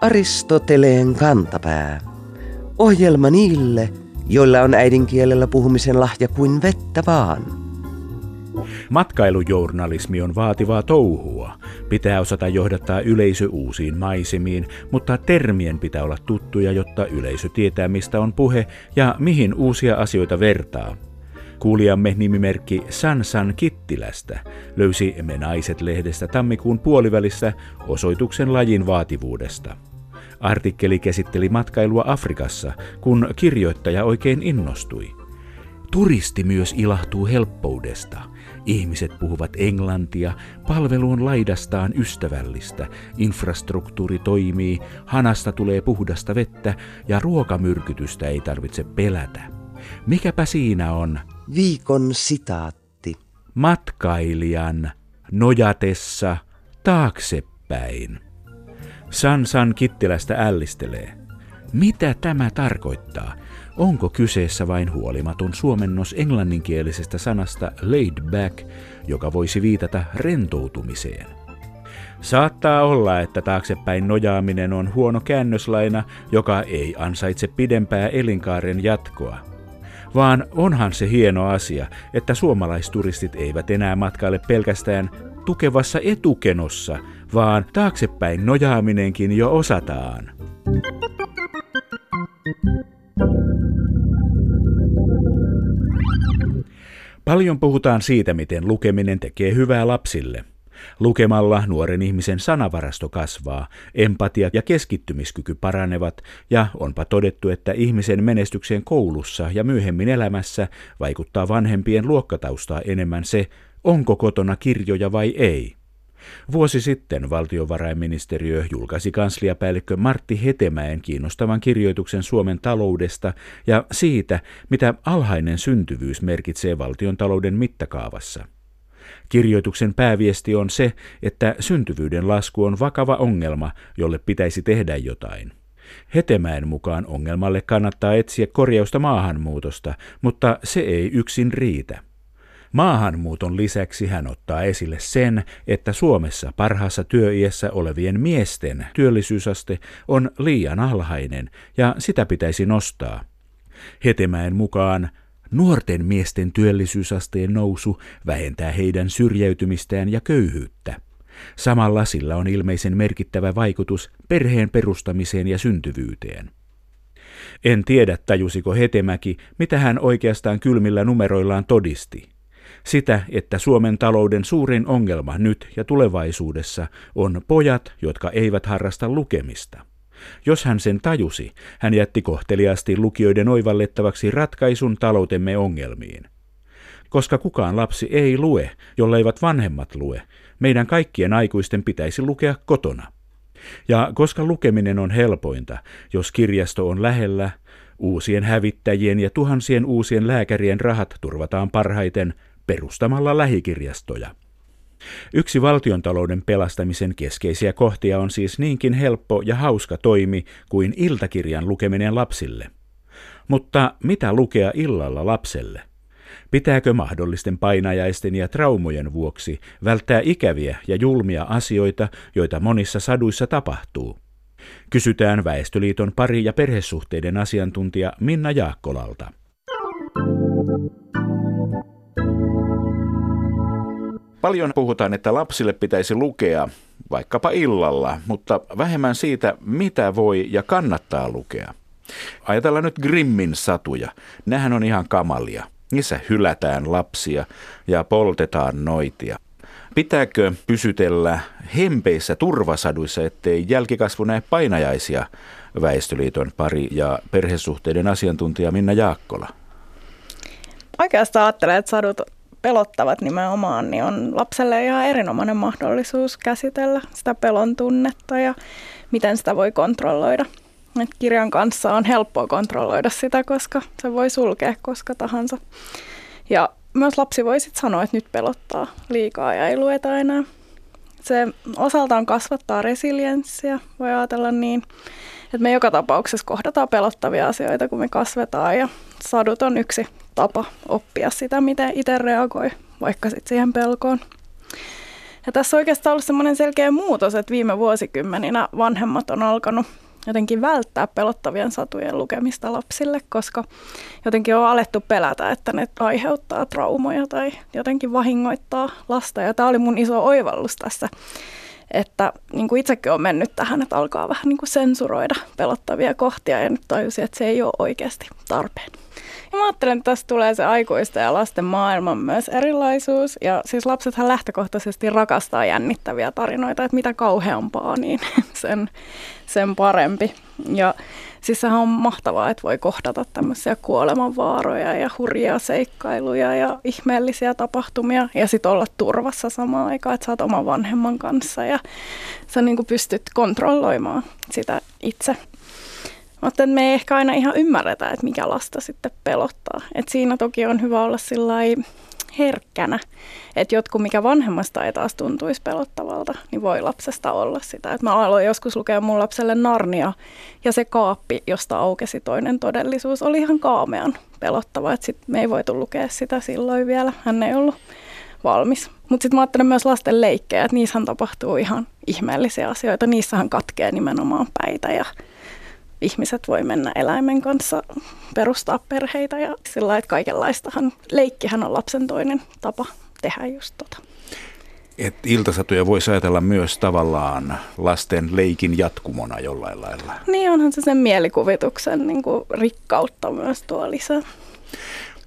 Aristoteleen kantapää. Ohjelma niille, joilla on äidinkielellä puhumisen lahja kuin vettä vaan. Matkailujournalismi on vaativaa touhua. Pitää osata johdattaa yleisö uusiin maisemiin, mutta termien pitää olla tuttuja, jotta yleisö tietää mistä on puhe ja mihin uusia asioita vertaa. Kuulijamme nimimerkki Sansan Kittilästä löysi Me Naiset-lehdestä tammikuun puolivälissä osoituksen lajin vaativuudesta. Artikkeli käsitteli matkailua Afrikassa, kun kirjoittaja oikein innostui. Turisti myös ilahtuu helppoudesta. Ihmiset puhuvat englantia, palvelu on laidastaan ystävällistä, infrastruktuuri toimii, hanasta tulee puhdasta vettä ja ruokamyrkytystä ei tarvitse pelätä. Mikäpä siinä on? Viikon sitaatti. Matkailijan nojatessa taaksepäin. Sansan Kittilästä ällistelee. Mitä tämä tarkoittaa? Onko kyseessä vain huolimaton suomennos englanninkielisestä sanasta laid back, joka voisi viitata rentoutumiseen? Saattaa olla, että taaksepäin nojaaminen on huono käännöslaina, joka ei ansaitse pidempää elinkaaren jatkoa. Vaan onhan se hieno asia, että suomalaisturistit eivät enää matkaile pelkästään tukevassa etukenossa, vaan taaksepäin nojaaminenkin jo osataan. Paljon puhutaan siitä, miten lukeminen tekee hyvää lapsille. Lukemalla nuoren ihmisen sanavarasto kasvaa, empatia ja keskittymiskyky paranevat, ja onpa todettu, että ihmisen menestykseen koulussa ja myöhemmin elämässä vaikuttaa vanhempien luokkataustaa enemmän se, onko kotona kirjoja vai ei. Vuosi sitten valtiovarainministeriö julkaisi kansliapäällikkö Martti Hetemäen kiinnostavan kirjoituksen Suomen taloudesta ja siitä, mitä alhainen syntyvyys merkitsee valtion talouden mittakaavassa. Kirjoituksen pääviesti on se, että syntyvyyden lasku on vakava ongelma, jolle pitäisi tehdä jotain. Hetemäen mukaan ongelmalle kannattaa etsiä korjausta maahanmuutosta, mutta se ei yksin riitä. Maahanmuuton lisäksi hän ottaa esille sen, että Suomessa parhaassa työiässä olevien miesten työllisyysaste on liian alhainen ja sitä pitäisi nostaa. Hetemäen mukaan nuorten miesten työllisyysasteen nousu vähentää heidän syrjäytymistään ja köyhyyttä. Samalla sillä on ilmeisen merkittävä vaikutus perheen perustamiseen ja syntyvyyteen. En tiedä, tajusiko Hetemäki, mitä hän oikeastaan kylmillä numeroillaan todisti. Sitä, että Suomen talouden suurin ongelma nyt ja tulevaisuudessa on pojat, jotka eivät harrasta lukemista. Jos hän sen tajusi, hän jätti kohteliaasti lukijoiden oivallettavaksi ratkaisun taloutemme ongelmiin. Koska kukaan lapsi ei lue, jolleivät vanhemmat lue, meidän kaikkien aikuisten pitäisi lukea kotona. Ja koska lukeminen on helpointa, jos kirjasto on lähellä, uusien hävittäjien ja tuhansien uusien lääkärien rahat turvataan parhaiten perustamalla lähikirjastoja. Yksi valtiontalouden pelastamisen keskeisiä kohtia on siis niinkin helppo ja hauska toimi kuin iltakirjan lukeminen lapsille. Mutta mitä lukea illalla lapselle? Pitääkö mahdollisten painajaisten ja traumojen vuoksi välttää ikäviä ja julmia asioita, joita monissa saduissa tapahtuu? Kysytään Väestöliiton pari- ja perhesuhteiden asiantuntija Minna Jaakkolalta. Paljon puhutaan, että lapsille pitäisi lukea vaikkapa illalla, mutta vähemmän siitä, mitä voi ja kannattaa lukea. Ajatellaan nyt Grimmin satuja. Nähän on ihan kamalia. Niissä hylätään lapsia ja poltetaan noitia. Pitääkö pysytellä hempeissä turvasaduissa, ettei jälkikasvu näe painajaisia? Väestöliiton pari ja perhesuhteiden asiantuntija Minna Jaakkola. Oikeastaan ajattelen, että sadut pelottavat nimenomaan, niin on lapselle ihan erinomainen mahdollisuus käsitellä sitä pelon tunnetta ja miten sitä voi kontrolloida. Et kirjan kanssa on helppoa kontrolloida sitä, koska se voi sulkea koska tahansa. Ja myös lapsi voi sitten sanoa, että nyt pelottaa liikaa ja ei lueta enää. Se osaltaan kasvattaa resilienssiä, voi ajatella niin. Että me joka tapauksessa kohdataan pelottavia asioita, kun me kasvetaan ja sadut on yksi tapa oppia sitä, miten itse reagoi vaikka sitten siihen pelkoon. Ja tässä on oikeastaan ollut semmoinen selkeä muutos, että viime vuosikymmeninä vanhemmat on alkanut jotenkin välttää pelottavien satujen lukemista lapsille, koska jotenkin on alettu pelätä, että ne aiheuttaa traumoja tai jotenkin vahingoittaa lasta. Ja tämä oli mun iso oivallus tässä, että niin kuin itsekin on mennyt tähän, että alkaa vähän niin kuin sensuroida pelottavia kohtia ja nyt tajusin, että se ei ole oikeasti tarpeen. Ja mä ajattelen, että tässä tulee se aikuisten ja lasten maailman myös erilaisuus. Ja siis lapsethan lähtökohtaisesti rakastaa jännittäviä tarinoita, että mitä kauheampaa, niin sen, sen parempi. Ja siis sehän on mahtavaa, että voi kohdata tämmöisiä kuolemanvaaroja ja hurjia seikkailuja ja ihmeellisiä tapahtumia ja sitten olla turvassa samaan aikaan, että sä oot oman vanhemman kanssa ja sä niin pystyt kontrolloimaan sitä itse. Mutta me ei ehkä aina ihan ymmärretä, että mikä lasta sitten pelottaa. Et siinä toki on hyvä olla sillä herkkänä, että jotkut, mikä vanhemmasta ei taas tuntuisi pelottavalta, niin voi lapsesta olla sitä. Et mä aloin joskus lukea mun lapselle Narnia, ja se kaappi, josta aukesi toinen todellisuus, oli ihan kaamean pelottava. Et sit me ei voitu lukea sitä silloin vielä, hän ei ollut valmis. Mutta sitten mä ajattelen myös lasten leikkejä, että niissähän tapahtuu ihan ihmeellisiä asioita. Niissähän katkee nimenomaan päitä ja ihmiset voi mennä eläimen kanssa perustaa perheitä ja sillä lailla, että kaikenlaistahan, leikkihän on lapsen toinen tapa tehdä just tota. Et iltasatuja voisi ajatella myös tavallaan lasten leikin jatkumona jollain lailla. Niin onhan se sen mielikuvituksen niin kuin rikkautta myös tuo lisää.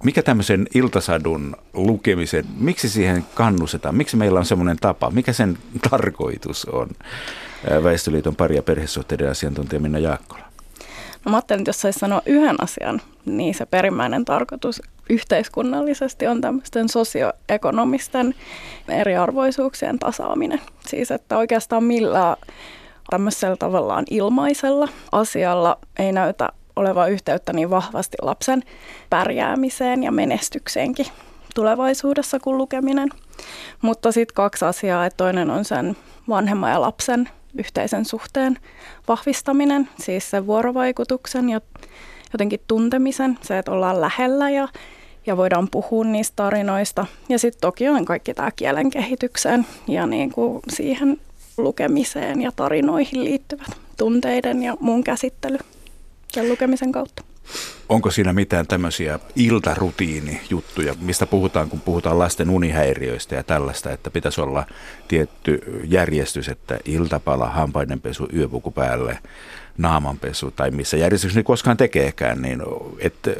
Mikä tämmöisen iltasadun lukemisen, miksi siihen kannustetaan? Miksi meillä on semmoinen tapa? Mikä sen tarkoitus on? Väestöliiton pari- ja perhesuhteiden asiantuntija Minna Jaakkola. No mä ajattelin, että jos saisi sanoa yhden asian, niin se perimmäinen tarkoitus yhteiskunnallisesti on tämmöisten sosioekonomisten eriarvoisuuksien tasaaminen. Siis että oikeastaan millään tämmöisellä tavallaan ilmaisella asialla ei näytä oleva yhteyttä niin vahvasti lapsen pärjäämiseen ja menestykseenkin tulevaisuudessa kuin lukeminen. Mutta sitten kaksi asiaa, että toinen on sen vanhemman ja lapsen yhteisen suhteen vahvistaminen, siis sen vuorovaikutuksen ja jotenkin tuntemisen, se, että ollaan lähellä ja, ja voidaan puhua niistä tarinoista. Ja sitten toki on kaikki tämä kielen kehitykseen ja niin kuin siihen lukemiseen ja tarinoihin liittyvät tunteiden ja muun käsittely sen lukemisen kautta. Onko siinä mitään tämmöisiä iltarutiinijuttuja, mistä puhutaan, kun puhutaan lasten unihäiriöistä ja tällaista, että pitäisi olla tietty järjestys, että iltapala, hampaidenpesu, yöpuku päälle, naamanpesu tai missä järjestys niin koskaan tekeekään, niin että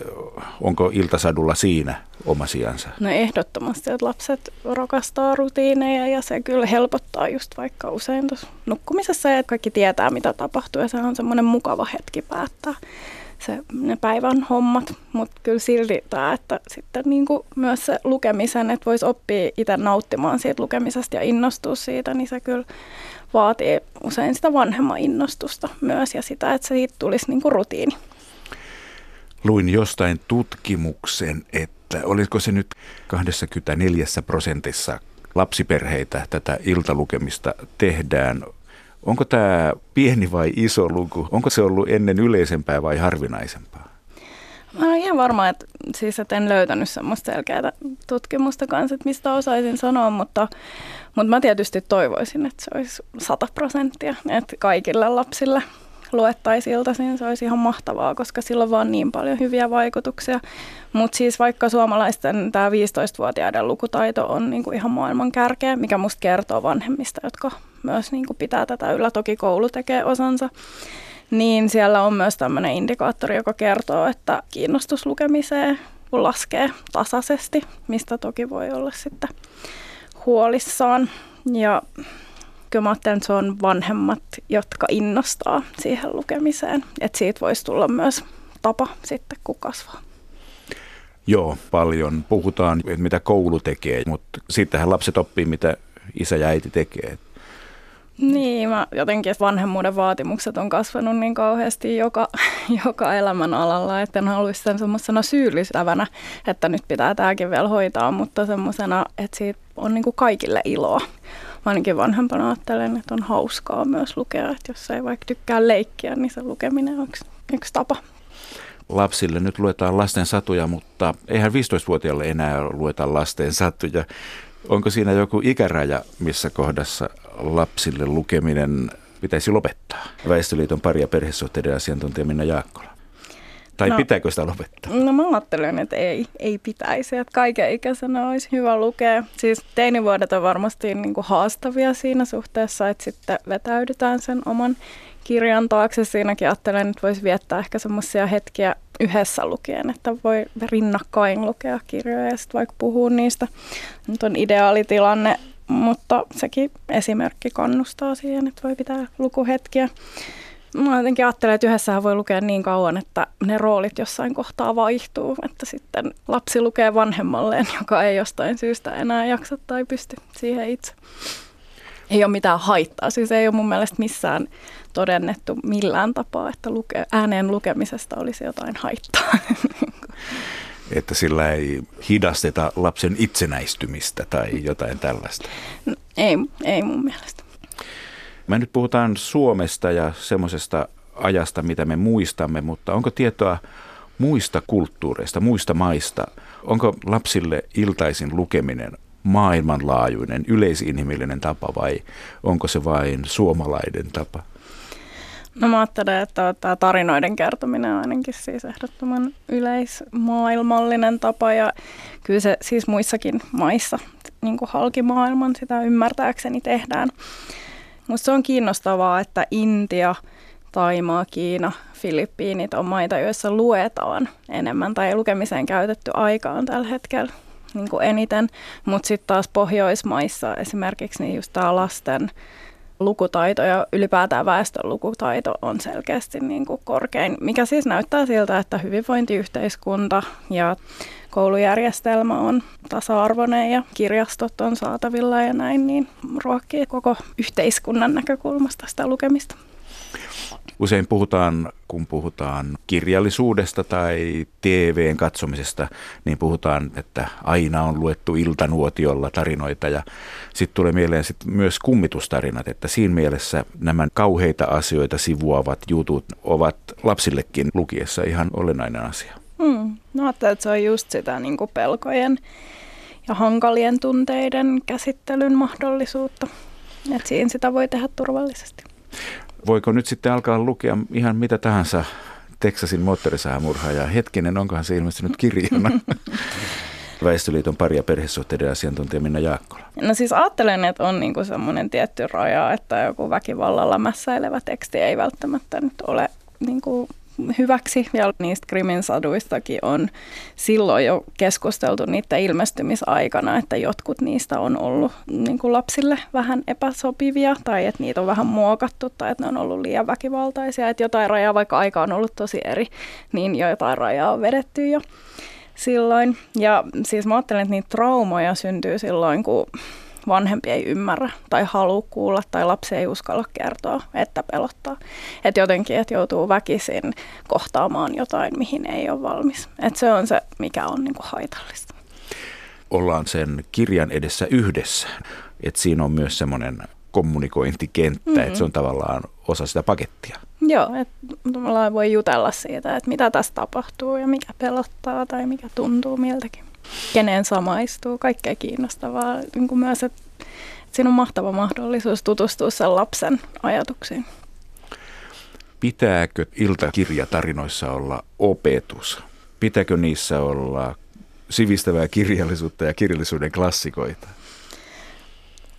onko iltasadulla siinä oma sijansa? No ehdottomasti, että lapset rakastaa rutiineja ja se kyllä helpottaa just vaikka usein tuossa nukkumisessa ja kaikki tietää mitä tapahtuu ja se on semmoinen mukava hetki päättää se, ne päivän hommat, mutta kyllä silti tämä, että sitten niin kuin myös se lukemisen, että voisi oppia itse nauttimaan siitä lukemisesta ja innostua siitä, niin se kyllä vaatii usein sitä vanhemman innostusta myös ja sitä, että siitä tulisi niin kuin rutiini. Luin jostain tutkimuksen, että olisiko se nyt 24 prosentissa lapsiperheitä tätä iltalukemista tehdään. Onko tämä pieni vai iso luku? Onko se ollut ennen yleisempää vai harvinaisempaa? Mä olen ihan varma, että, siis, että en löytänyt semmoista selkeää tutkimusta kanssa, että mistä osaisin sanoa, mutta, mutta mä tietysti toivoisin, että se olisi 100 prosenttia, että kaikille lapsille luettaisiin iltaisin, se olisi ihan mahtavaa, koska sillä on vaan niin paljon hyviä vaikutuksia. Mutta siis vaikka suomalaisten tämä 15-vuotiaiden lukutaito on niinku ihan maailman kärkeä, mikä musta kertoo vanhemmista, jotka myös niinku pitää tätä yllä, toki koulu tekee osansa, niin siellä on myös tämmöinen indikaattori, joka kertoo, että kiinnostus lukemiseen laskee tasaisesti, mistä toki voi olla sitten huolissaan. Ja kyllä mä ajattelen, että se on vanhemmat, jotka innostaa siihen lukemiseen. Että siitä voisi tulla myös tapa sitten, kun kasvaa. Joo, paljon puhutaan, että mitä koulu tekee, mutta sittenhän lapset oppii, mitä isä ja äiti tekee. Niin, mä jotenkin vanhemmuuden vaatimukset on kasvanut niin kauheasti joka, joka elämän alalla, että en haluaisi sen semmoisena syyllistävänä, että nyt pitää tämäkin vielä hoitaa, mutta semmoisena, että siitä on niin kuin kaikille iloa ainakin vanhempana ajattelen, että on hauskaa myös lukea, että jos ei vaikka tykkää leikkiä, niin se lukeminen on yksi, yksi tapa. Lapsille nyt luetaan lasten satuja, mutta eihän 15-vuotiaalle enää lueta lasten satuja. Onko siinä joku ikäraja, missä kohdassa lapsille lukeminen pitäisi lopettaa? Väestöliiton pari- ja perhesuhteiden asiantuntija Minna Jaakkola. Tai no, pitääkö sitä lopettaa? No mä ajattelen, että ei, ei pitäisi. Että kaiken ikäisenä olisi hyvä lukea. Siis teinivuodet on varmasti niin kuin haastavia siinä suhteessa, että sitten vetäydytään sen oman kirjan taakse. Siinäkin ajattelen, että voisi viettää ehkä semmoisia hetkiä yhdessä lukien, että voi rinnakkain lukea kirjoja ja sitten vaikka puhua niistä. Nyt on ideaalitilanne, mutta sekin esimerkki kannustaa siihen, että voi pitää lukuhetkiä. Mä jotenkin ajattelen, että yhdessä voi lukea niin kauan, että ne roolit jossain kohtaa vaihtuu, että sitten lapsi lukee vanhemmalleen, joka ei jostain syystä enää jaksa tai pysty siihen itse. Ei ole mitään haittaa, siis ei ole mun mielestä missään todennettu millään tapaa, että luke, ääneen lukemisesta olisi jotain haittaa. Että sillä ei hidasteta lapsen itsenäistymistä tai jotain tällaista? No, ei, ei mun mielestä. Me nyt puhutaan Suomesta ja semmoisesta ajasta, mitä me muistamme, mutta onko tietoa muista kulttuureista, muista maista? Onko lapsille iltaisin lukeminen maailmanlaajuinen, yleisinhimillinen tapa vai onko se vain suomalainen tapa? No mä ajattelen, että tämä tarinoiden kertominen on ainakin siis ehdottoman yleismaailmallinen tapa ja kyllä se siis muissakin maissa niin kuin halki maailman sitä ymmärtääkseni tehdään. Musta se on kiinnostavaa, että Intia, Taimaa, Kiina, Filippiinit on maita, joissa luetaan enemmän tai lukemiseen käytetty aika on tällä hetkellä niin kuin eniten. Mutta sitten taas Pohjoismaissa esimerkiksi niin just tämä lasten lukutaito ja ylipäätään väestön lukutaito on selkeästi niin kuin korkein, mikä siis näyttää siltä, että hyvinvointiyhteiskunta ja koulujärjestelmä on tasa-arvoinen ja kirjastot on saatavilla ja näin, niin ruokkii koko yhteiskunnan näkökulmasta sitä lukemista. Usein puhutaan, kun puhutaan kirjallisuudesta tai TVn katsomisesta, niin puhutaan, että aina on luettu iltanuotiolla tarinoita ja sitten tulee mieleen sit myös kummitustarinat, että siinä mielessä nämä kauheita asioita sivuavat jutut ovat lapsillekin lukiessa ihan olennainen asia. Hmm. No että se on just sitä niin pelkojen ja hankalien tunteiden käsittelyn mahdollisuutta. Että siinä sitä voi tehdä turvallisesti. Voiko nyt sitten alkaa lukea ihan mitä tahansa Texasin moottorisahamurhaa ja hetkinen, onkohan se ilmestynyt kirjana? Väestöliiton pari- ja perhesuhteiden asiantuntija Minna Jaakkola. No siis ajattelen, että on niinku semmoinen tietty raja, että joku väkivallalla mässäilevä teksti ei välttämättä nyt ole niinku hyväksi. Ja niistä Krimin saduistakin on silloin jo keskusteltu niiden ilmestymisaikana, että jotkut niistä on ollut niin kuin lapsille vähän epäsopivia tai että niitä on vähän muokattu tai että ne on ollut liian väkivaltaisia. Että jotain rajaa, vaikka aika on ollut tosi eri, niin jo jotain rajaa on vedetty jo silloin. Ja siis mä ajattelen, että niitä traumoja syntyy silloin, kun vanhempi ei ymmärrä tai halua kuulla tai lapsi ei uskalla kertoa, että pelottaa. Että jotenkin, että joutuu väkisin kohtaamaan jotain, mihin ei ole valmis. Että se on se, mikä on niin kuin haitallista. Ollaan sen kirjan edessä yhdessä. Että siinä on myös semmoinen kommunikointikenttä, mm-hmm. että se on tavallaan osa sitä pakettia. Joo, että voi jutella siitä, että mitä tässä tapahtuu ja mikä pelottaa tai mikä tuntuu miltäkin keneen samaistuu, kaikkea kiinnostavaa. Niin kuin myös, että, siinä on mahtava mahdollisuus tutustua sen lapsen ajatuksiin. Pitääkö iltakirjatarinoissa olla opetus? Pitääkö niissä olla sivistävää kirjallisuutta ja kirjallisuuden klassikoita?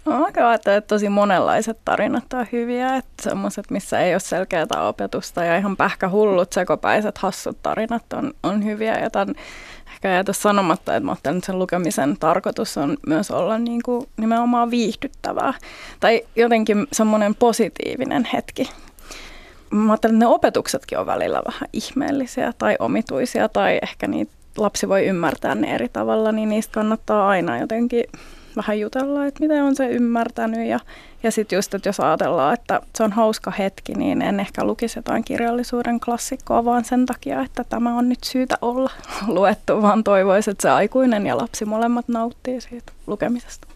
No, aika että tosi monenlaiset tarinat on hyviä, että semmoiset, missä ei ole selkeää opetusta ja ihan pähkähullut, sekopäiset, hassut tarinat on, on hyviä, joten ehkä jäätä sanomatta, että mä ajattelen, että sen lukemisen tarkoitus on myös olla niin kuin nimenomaan viihdyttävää tai jotenkin semmoinen positiivinen hetki. Mä ajattelen, että ne opetuksetkin on välillä vähän ihmeellisiä tai omituisia tai ehkä niitä lapsi voi ymmärtää ne eri tavalla, niin niistä kannattaa aina jotenkin vähän jutella, että miten on se ymmärtänyt. Ja, ja sitten just, että jos ajatellaan, että se on hauska hetki, niin en ehkä lukisi jotain kirjallisuuden klassikkoa, vaan sen takia, että tämä on nyt syytä olla luettu, vaan toivoisin, että se aikuinen ja lapsi molemmat nauttii siitä lukemisesta.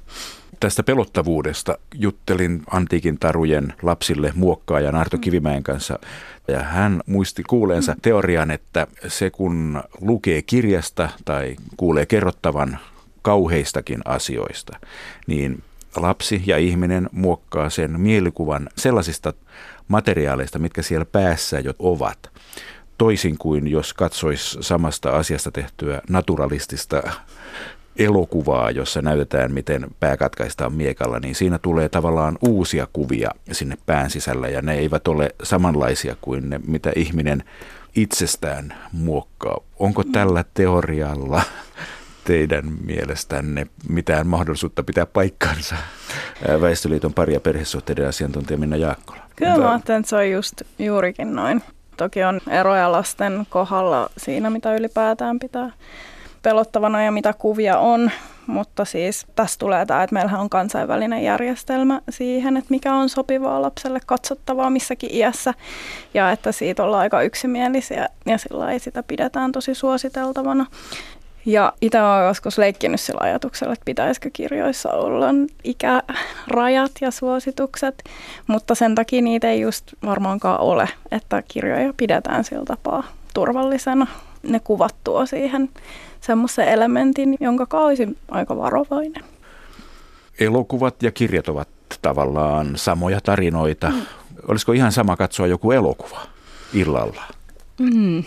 Tästä pelottavuudesta juttelin antiikin tarujen lapsille muokkaajan Arto mm. Kivimäen kanssa. Ja hän muisti kuuleensa mm. teorian, että se kun lukee kirjasta tai kuulee kerrottavan kauheistakin asioista, niin lapsi ja ihminen muokkaa sen mielikuvan sellaisista materiaaleista, mitkä siellä päässä jo ovat. Toisin kuin jos katsoisi samasta asiasta tehtyä naturalistista elokuvaa, jossa näytetään, miten pää katkaistaan miekalla, niin siinä tulee tavallaan uusia kuvia sinne pään sisällä ja ne eivät ole samanlaisia kuin ne, mitä ihminen itsestään muokkaa. Onko tällä teorialla teidän mielestänne mitään mahdollisuutta pitää paikkansa? Väestöliiton pari- ja perhesuhteiden asiantuntija Minna Jaakkola. Kyllä mä ajattelen, että se on just juurikin noin. Toki on eroja lasten kohdalla siinä, mitä ylipäätään pitää pelottavana ja mitä kuvia on, mutta siis tässä tulee tämä, että meillähän on kansainvälinen järjestelmä siihen, että mikä on sopivaa lapselle katsottavaa missäkin iässä ja että siitä ollaan aika yksimielisiä ja sillä sitä pidetään tosi suositeltavana. Ja itse olen joskus leikkinyt sillä ajatuksella, että pitäisikö kirjoissa olla ikärajat ja suositukset, mutta sen takia niitä ei just varmaankaan ole, että kirjoja pidetään sillä tapaa turvallisena. Ne kuvat tuo siihen semmoisen elementin, jonka olisin aika varovainen. Elokuvat ja kirjat ovat tavallaan samoja tarinoita. Mm. Olisiko ihan sama katsoa joku elokuva illalla? Mm.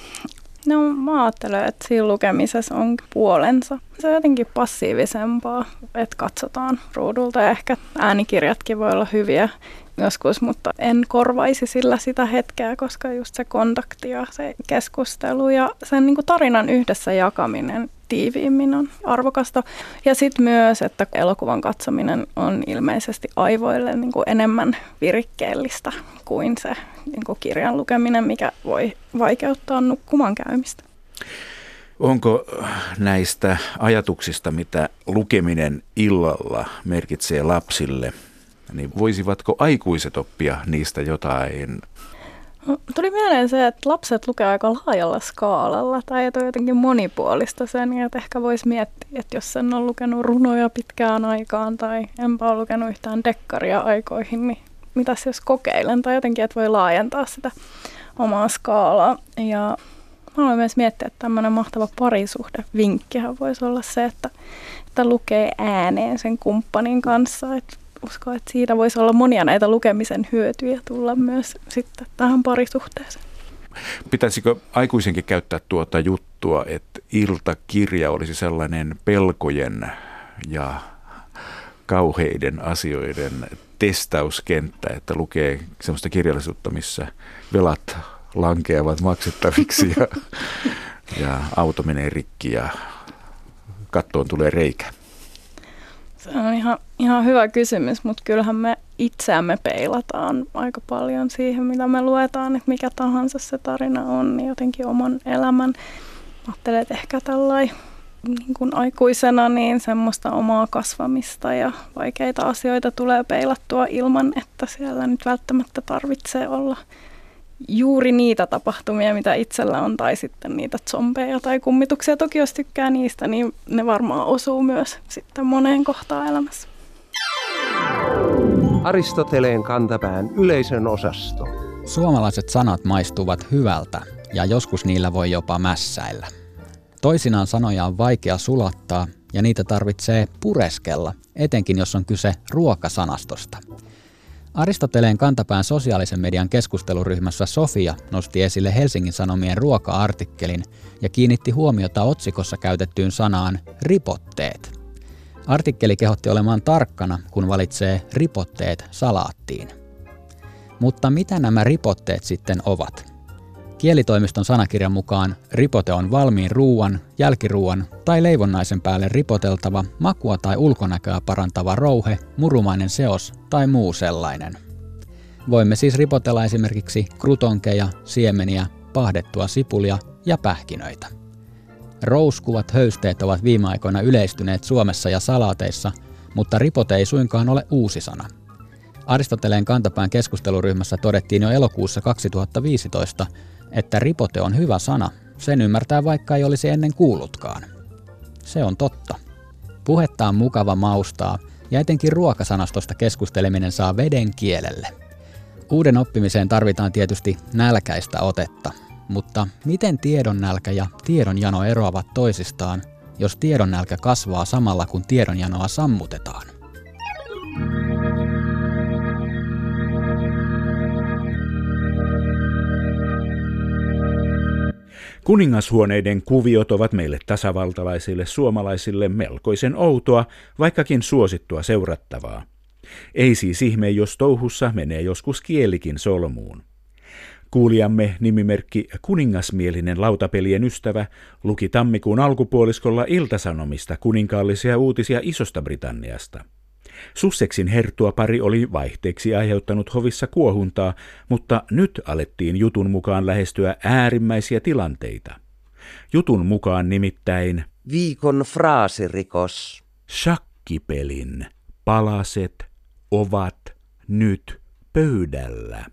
No mä ajattelen, että siinä lukemisessa on puolensa. Se on jotenkin passiivisempaa, että katsotaan ruudulta ja ehkä äänikirjatkin voi olla hyviä joskus, mutta en korvaisi sillä sitä hetkeä, koska just se kontakti ja se keskustelu ja sen niin kuin tarinan yhdessä jakaminen tiiviimmin on arvokasta. Ja sitten myös, että elokuvan katsominen on ilmeisesti aivoille niin kuin enemmän virikkeellistä kuin se niin kuin kirjan lukeminen, mikä voi vaikeuttaa nukkumaan käymistä. Onko näistä ajatuksista, mitä lukeminen illalla merkitsee lapsille, niin voisivatko aikuiset oppia niistä jotain Tuli mieleen se, että lapset lukee aika laajalla skaalalla tai että on jotenkin monipuolista sen, että ehkä voisi miettiä, että jos sen on lukenut runoja pitkään aikaan tai enpä ole lukenut yhtään dekkaria aikoihin, niin mitäs jos kokeilen tai jotenkin, että voi laajentaa sitä omaa skaalaa. Ja haluan myös miettiä, että tämmöinen mahtava parisuhde vinkkihän voisi olla se, että, että lukee ääneen sen kumppanin kanssa, että uskon, että siitä voisi olla monia näitä lukemisen hyötyjä tulla myös sitten tähän parisuhteeseen. Pitäisikö aikuisenkin käyttää tuota juttua, että iltakirja olisi sellainen pelkojen ja kauheiden asioiden testauskenttä, että lukee sellaista kirjallisuutta, missä velat lankeavat maksettaviksi ja, ja auto menee rikki ja kattoon tulee reikä. Se on ihan, ihan hyvä kysymys, mutta kyllähän me itseämme peilataan aika paljon siihen, mitä me luetaan, että mikä tahansa se tarina on, niin jotenkin oman elämän. Ajattelen, että ehkä tällainen niin kuin aikuisena niin semmoista omaa kasvamista ja vaikeita asioita tulee peilattua ilman, että siellä nyt välttämättä tarvitsee olla juuri niitä tapahtumia, mitä itsellä on, tai sitten niitä zombeja tai kummituksia. Toki jos tykkää niistä, niin ne varmaan osuu myös sitten moneen kohtaan elämässä. Aristoteleen kantapään yleisön osasto. Suomalaiset sanat maistuvat hyvältä ja joskus niillä voi jopa mässäillä. Toisinaan sanoja on vaikea sulattaa ja niitä tarvitsee pureskella, etenkin jos on kyse ruokasanastosta – Aristoteleen kantapään sosiaalisen median keskusteluryhmässä Sofia nosti esille Helsingin Sanomien ruoka-artikkelin ja kiinnitti huomiota otsikossa käytettyyn sanaan ripotteet. Artikkeli kehotti olemaan tarkkana, kun valitsee ripotteet salaattiin. Mutta mitä nämä ripotteet sitten ovat? Kielitoimiston sanakirjan mukaan ripote on valmiin ruuan, jälkiruuan tai leivonnaisen päälle ripoteltava, makua tai ulkonäköä parantava rouhe, murumainen seos tai muu sellainen. Voimme siis ripotella esimerkiksi krutonkeja, siemeniä, pahdettua sipulia ja pähkinöitä. Rouskuvat höysteet ovat viime aikoina yleistyneet Suomessa ja salaateissa, mutta ripote ei suinkaan ole uusi sana. Aristoteleen kantapään keskusteluryhmässä todettiin jo elokuussa 2015, että ripote on hyvä sana, sen ymmärtää vaikka ei olisi ennen kuullutkaan. Se on totta. Puhetta on mukava maustaa ja etenkin ruokasanastosta keskusteleminen saa veden kielelle. Uuden oppimiseen tarvitaan tietysti nälkäistä otetta, mutta miten tiedonnälkä ja tiedonjano eroavat toisistaan, jos tiedonnälkä kasvaa samalla kun tiedonjanoa sammutetaan? Kuningashuoneiden kuviot ovat meille tasavaltalaisille suomalaisille melkoisen outoa, vaikkakin suosittua seurattavaa. Ei siis ihme, jos touhussa menee joskus kielikin solmuun. Kuulijamme nimimerkki Kuningasmielinen lautapelien ystävä luki tammikuun alkupuoliskolla iltasanomista kuninkaallisia uutisia Isosta Britanniasta. Susseksin pari oli vaihteeksi aiheuttanut hovissa kuohuntaa, mutta nyt alettiin jutun mukaan lähestyä äärimmäisiä tilanteita. Jutun mukaan nimittäin Viikon fraasirikos. Shakkipelin palaset ovat nyt pöydällä.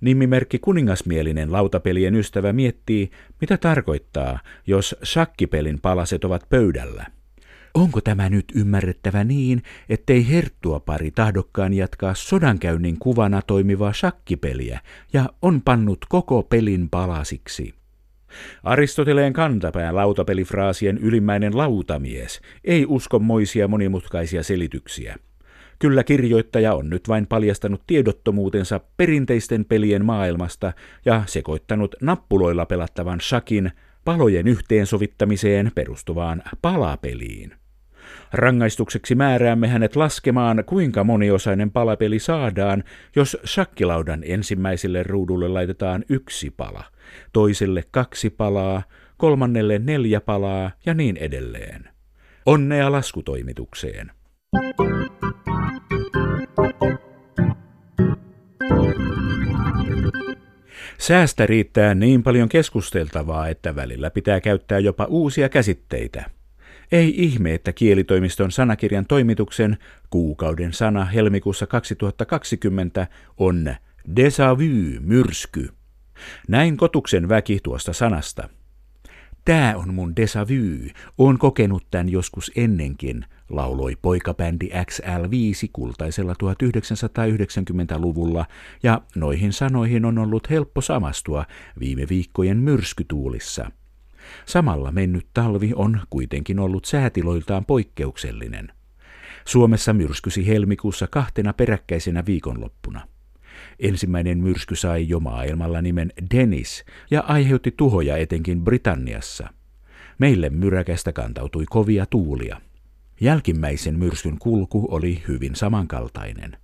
Nimimerkki kuningasmielinen lautapelien ystävä miettii, mitä tarkoittaa, jos shakkipelin palaset ovat pöydällä. Onko tämä nyt ymmärrettävä niin, ettei herttua pari tahdokkaan jatkaa sodankäynnin kuvana toimivaa shakkipeliä ja on pannut koko pelin palasiksi? Aristoteleen kantapään lautapelifraasien ylimmäinen lautamies ei usko moisia monimutkaisia selityksiä. Kyllä kirjoittaja on nyt vain paljastanut tiedottomuutensa perinteisten pelien maailmasta ja sekoittanut nappuloilla pelattavan shakin palojen yhteensovittamiseen perustuvaan palapeliin. Rangaistukseksi määräämme hänet laskemaan, kuinka moniosainen palapeli saadaan, jos shakkilaudan ensimmäiselle ruudulle laitetaan yksi pala, toiselle kaksi palaa, kolmannelle neljä palaa ja niin edelleen. Onnea laskutoimitukseen. Säästä riittää niin paljon keskusteltavaa, että välillä pitää käyttää jopa uusia käsitteitä. Ei ihme, että kielitoimiston sanakirjan toimituksen kuukauden sana helmikuussa 2020 on déjà vu, myrsky. Näin kotuksen väki tuosta sanasta. Tää on mun déjà vu, oon kokenut tän joskus ennenkin, lauloi poikabändi XL5 kultaisella 1990-luvulla, ja noihin sanoihin on ollut helppo samastua viime viikkojen myrskytuulissa – Samalla mennyt talvi on kuitenkin ollut säätiloiltaan poikkeuksellinen. Suomessa myrskysi helmikuussa kahtena peräkkäisenä viikonloppuna. Ensimmäinen myrsky sai jo maailmalla nimen Dennis ja aiheutti tuhoja etenkin Britanniassa. Meille myräkästä kantautui kovia tuulia. Jälkimmäisen myrskyn kulku oli hyvin samankaltainen –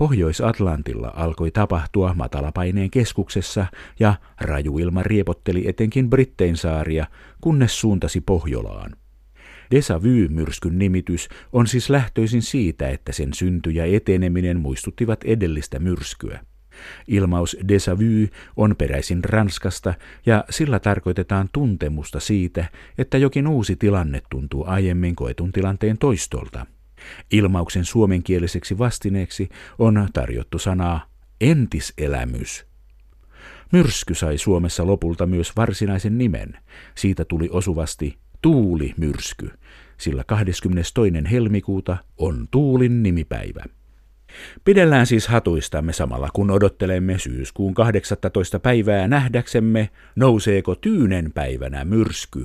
Pohjois-Atlantilla alkoi tapahtua matalapaineen keskuksessa ja rajuilma riepotteli etenkin Brittein saaria, kunnes suuntasi Pohjolaan. Desavy-myrskyn nimitys on siis lähtöisin siitä, että sen synty ja eteneminen muistuttivat edellistä myrskyä. Ilmaus desavy on peräisin Ranskasta ja sillä tarkoitetaan tuntemusta siitä, että jokin uusi tilanne tuntuu aiemmin koetun tilanteen toistolta – Ilmauksen suomenkieliseksi vastineeksi on tarjottu sanaa entiselämys. Myrsky sai Suomessa lopulta myös varsinaisen nimen. Siitä tuli osuvasti tuulimyrsky, sillä 22. helmikuuta on tuulin nimipäivä. Pidellään siis hatuistamme samalla, kun odottelemme syyskuun 18. päivää nähdäksemme, nouseeko tyynen päivänä myrsky.